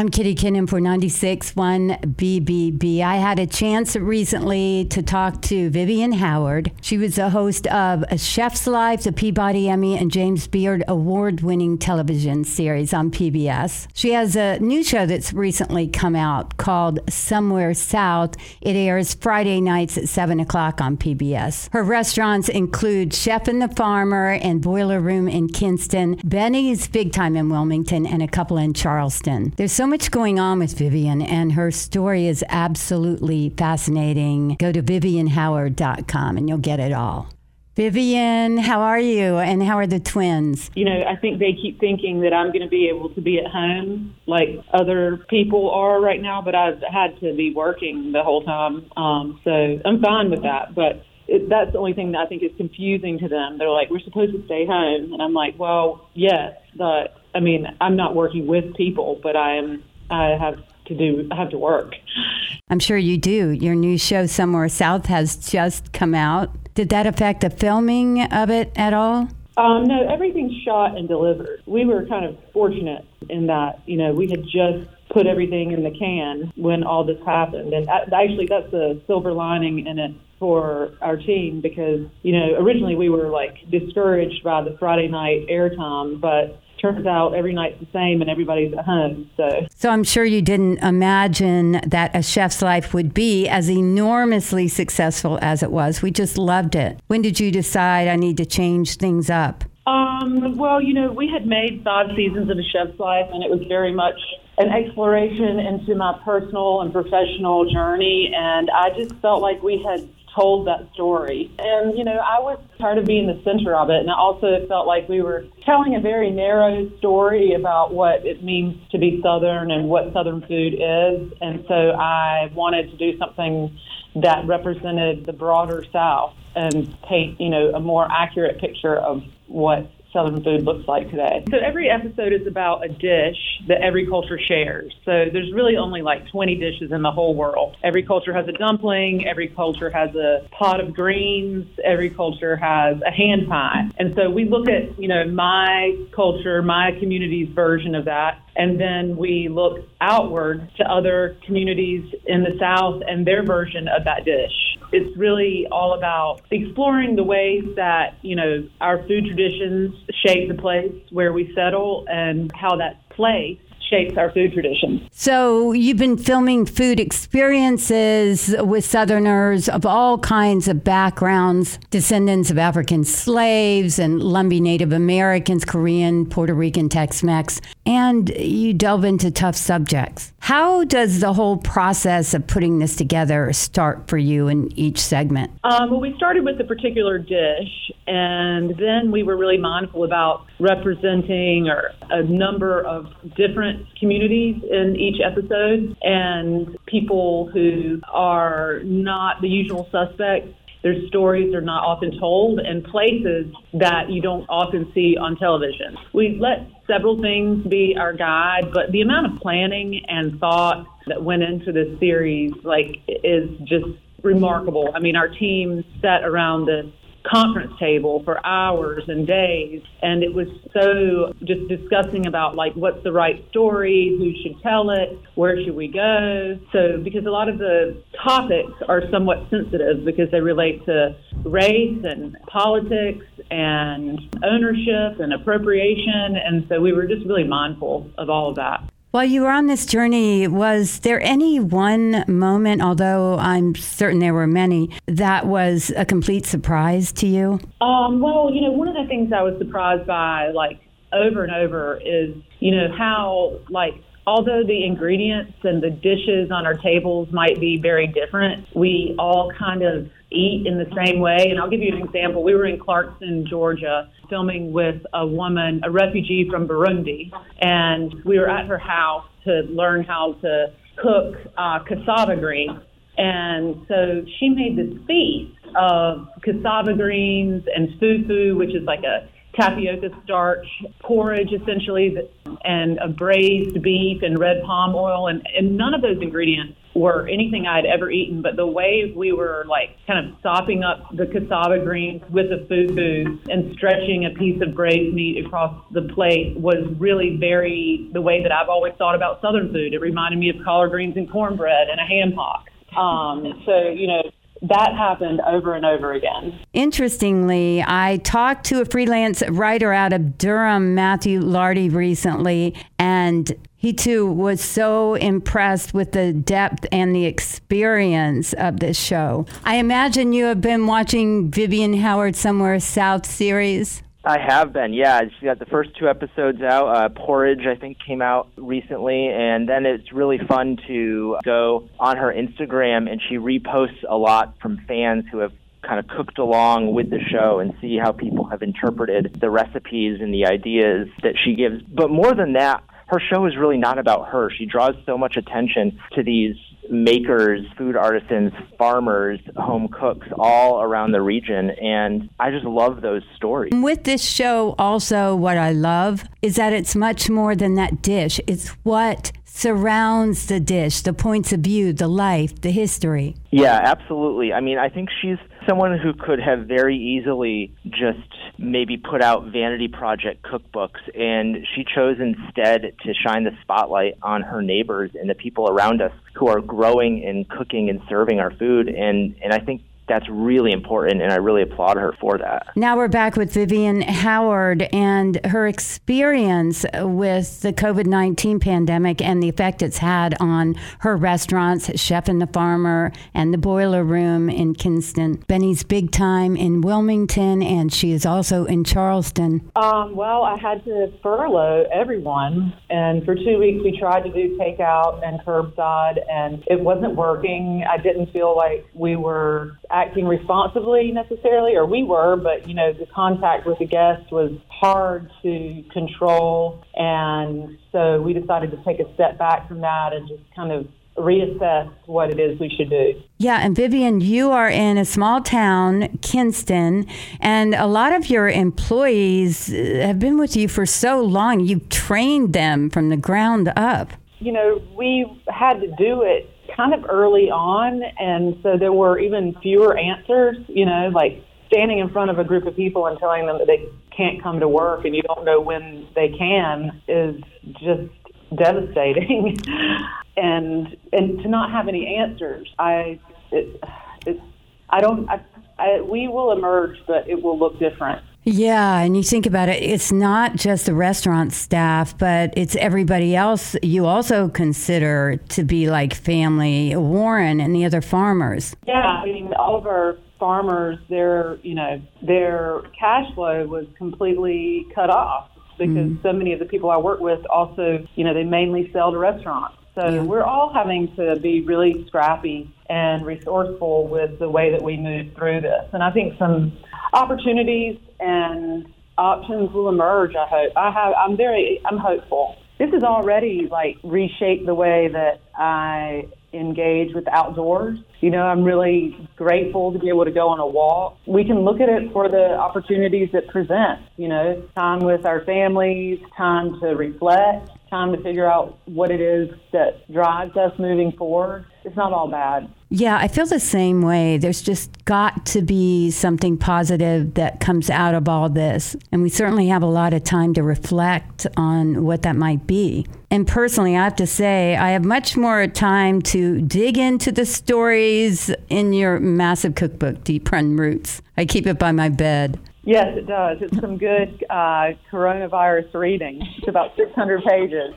I'm Kitty Kinnon for 96.1 BBB. I had a chance recently to talk to Vivian Howard. She was the host of A Chef's Life, the Peabody Emmy and James Beard award winning television series on PBS. She has a new show that's recently come out called Somewhere South. It airs Friday nights at 7 o'clock on PBS. Her restaurants include Chef and the Farmer and Boiler Room in Kinston, Benny's Big Time in Wilmington, and a couple in Charleston. There's so much going on with Vivian, and her story is absolutely fascinating. Go to vivianhoward.com and you'll get it all. Vivian, how are you? And how are the twins? You know, I think they keep thinking that I'm going to be able to be at home like other people are right now, but I've had to be working the whole time. Um, so I'm fine with that. But it, that's the only thing that I think is confusing to them. They're like, we're supposed to stay home. And I'm like, well, yes, but I mean, I'm not working with people, but I am. I have to do. I have to work. I'm sure you do. Your new show, Somewhere South, has just come out. Did that affect the filming of it at all? Um, no, everything's shot and delivered. We were kind of fortunate in that, you know, we had just put everything in the can when all this happened. And actually, that's the silver lining in it for our team because, you know, originally we were like discouraged by the Friday night airtime, but turns out every night's the same and everybody's at home. So, so I'm sure you didn't imagine that a chef's life would be as enormously successful as it was. We just loved it. When did you decide I need to change things up? Um, well, you know, we had made five seasons of A Chef's Life, and it was very much an exploration into my personal and professional journey. And I just felt like we had told that story. And, you know, I was tired of being the center of it. And I also felt like we were telling a very narrow story about what it means to be Southern and what Southern food is. And so I wanted to do something that represented the broader South and paint, you know, a more accurate picture of what Southern food looks like today. So every episode is about a dish that every culture shares. So there's really only like 20 dishes in the whole world. Every culture has a dumpling, every culture has a pot of greens, every culture has a hand pie. And so we look at, you know, my culture, my community's version of that, and then we look outward to other communities in the South and their version of that dish. It's really all about exploring the ways that, you know, our food traditions shape the place where we settle and how that place shapes our food traditions. So, you've been filming food experiences with Southerners of all kinds of backgrounds, descendants of African slaves and Lumbee Native Americans, Korean, Puerto Rican, Tex Mex, and you delve into tough subjects. How does the whole process of putting this together start for you in each segment? Um, well, we started with a particular dish, and then we were really mindful about representing or a number of different communities in each episode and people who are not the usual suspects. Their stories are not often told and places that you don't often see on television. We let several things be our guide, but the amount of planning and thought that went into this series like is just remarkable. I mean, our team sat around this conference table for hours and days and it was so just discussing about like what's the right story who should tell it where should we go. So because a lot of the topics are somewhat sensitive because they relate to race and politics and ownership and appropriation and so we were just really mindful of all of that while you were on this journey, was there any one moment, although I'm certain there were many, that was a complete surprise to you? Um, well, you know, one of the things I was surprised by, like, over and over is, you know, how, like, although the ingredients and the dishes on our tables might be very different, we all kind of eat in the same way. And I'll give you an example. We were in Clarkston, Georgia, filming with a woman, a refugee from Burundi, and we were at her house to learn how to cook uh, cassava greens. And so she made this feast of cassava greens and fufu, which is like a tapioca starch porridge essentially and a braised beef and red palm oil and, and none of those ingredients were anything I'd ever eaten, but the way we were like kind of sopping up the cassava greens with the fufu and stretching a piece of braised meat across the plate was really very the way that I've always thought about Southern food. It reminded me of collard greens and cornbread and a ham hock. Um, so, you know, that happened over and over again. Interestingly, I talked to a freelance writer out of Durham, Matthew Lardy, recently, and he too was so impressed with the depth and the experience of this show. I imagine you have been watching Vivian Howard Somewhere South series. I have been, yeah. She got the first two episodes out. Uh, Porridge, I think, came out recently, and then it's really fun to go on her Instagram, and she reposts a lot from fans who have kind of cooked along with the show and see how people have interpreted the recipes and the ideas that she gives. But more than that, her show is really not about her. She draws so much attention to these makers, food artisans, farmers, home cooks all around the region. And I just love those stories. With this show, also, what I love is that it's much more than that dish, it's what surrounds the dish, the points of view, the life, the history. Yeah, absolutely. I mean, I think she's someone who could have very easily just maybe put out vanity project cookbooks and she chose instead to shine the spotlight on her neighbors and the people around us who are growing and cooking and serving our food. And and I think that's really important, and I really applaud her for that. Now we're back with Vivian Howard and her experience with the COVID 19 pandemic and the effect it's had on her restaurants, Chef and the Farmer, and the Boiler Room in Kinston, Benny's Big Time in Wilmington, and she is also in Charleston. Um, well, I had to furlough everyone, and for two weeks we tried to do takeout and curbside, and it wasn't working. I didn't feel like we were acting responsibly necessarily, or we were, but you know, the contact with the guest was hard to control, and so we decided to take a step back from that and just kind of reassess what it is we should do. Yeah, and Vivian, you are in a small town, Kinston, and a lot of your employees uh, have been with you for so long. You've trained them from the ground up. You know, we had to do it kind of early on, and so there were even fewer answers. You know, like standing in front of a group of people and telling them that they can't come to work and you don't know when they can is just devastating. and and to not have any answers, I it, it I don't I, I, we will emerge, but it will look different. Yeah, and you think about it, it's not just the restaurant staff, but it's everybody else you also consider to be like family, Warren and the other farmers. Yeah, I mean, all of our farmers, their, you know, their cash flow was completely cut off because mm. so many of the people I work with also, you know, they mainly sell to restaurants. So yeah. we're all having to be really scrappy and resourceful with the way that we move through this. And I think some opportunities and options will emerge. I hope. I have. I'm very. I'm hopeful. This has already like reshaped the way that I engage with outdoors. You know, I'm really grateful to be able to go on a walk. We can look at it for the opportunities it presents. You know, time with our families, time to reflect, time to figure out what it is that drives us moving forward. It's not all bad. Yeah, I feel the same way. There's just got to be something positive that comes out of all this. And we certainly have a lot of time to reflect on what that might be. And personally, I have to say, I have much more time to dig into the stories in your massive cookbook, Deep Run Roots. I keep it by my bed. Yes, it does. It's some good uh, coronavirus reading. It's about 600 pages.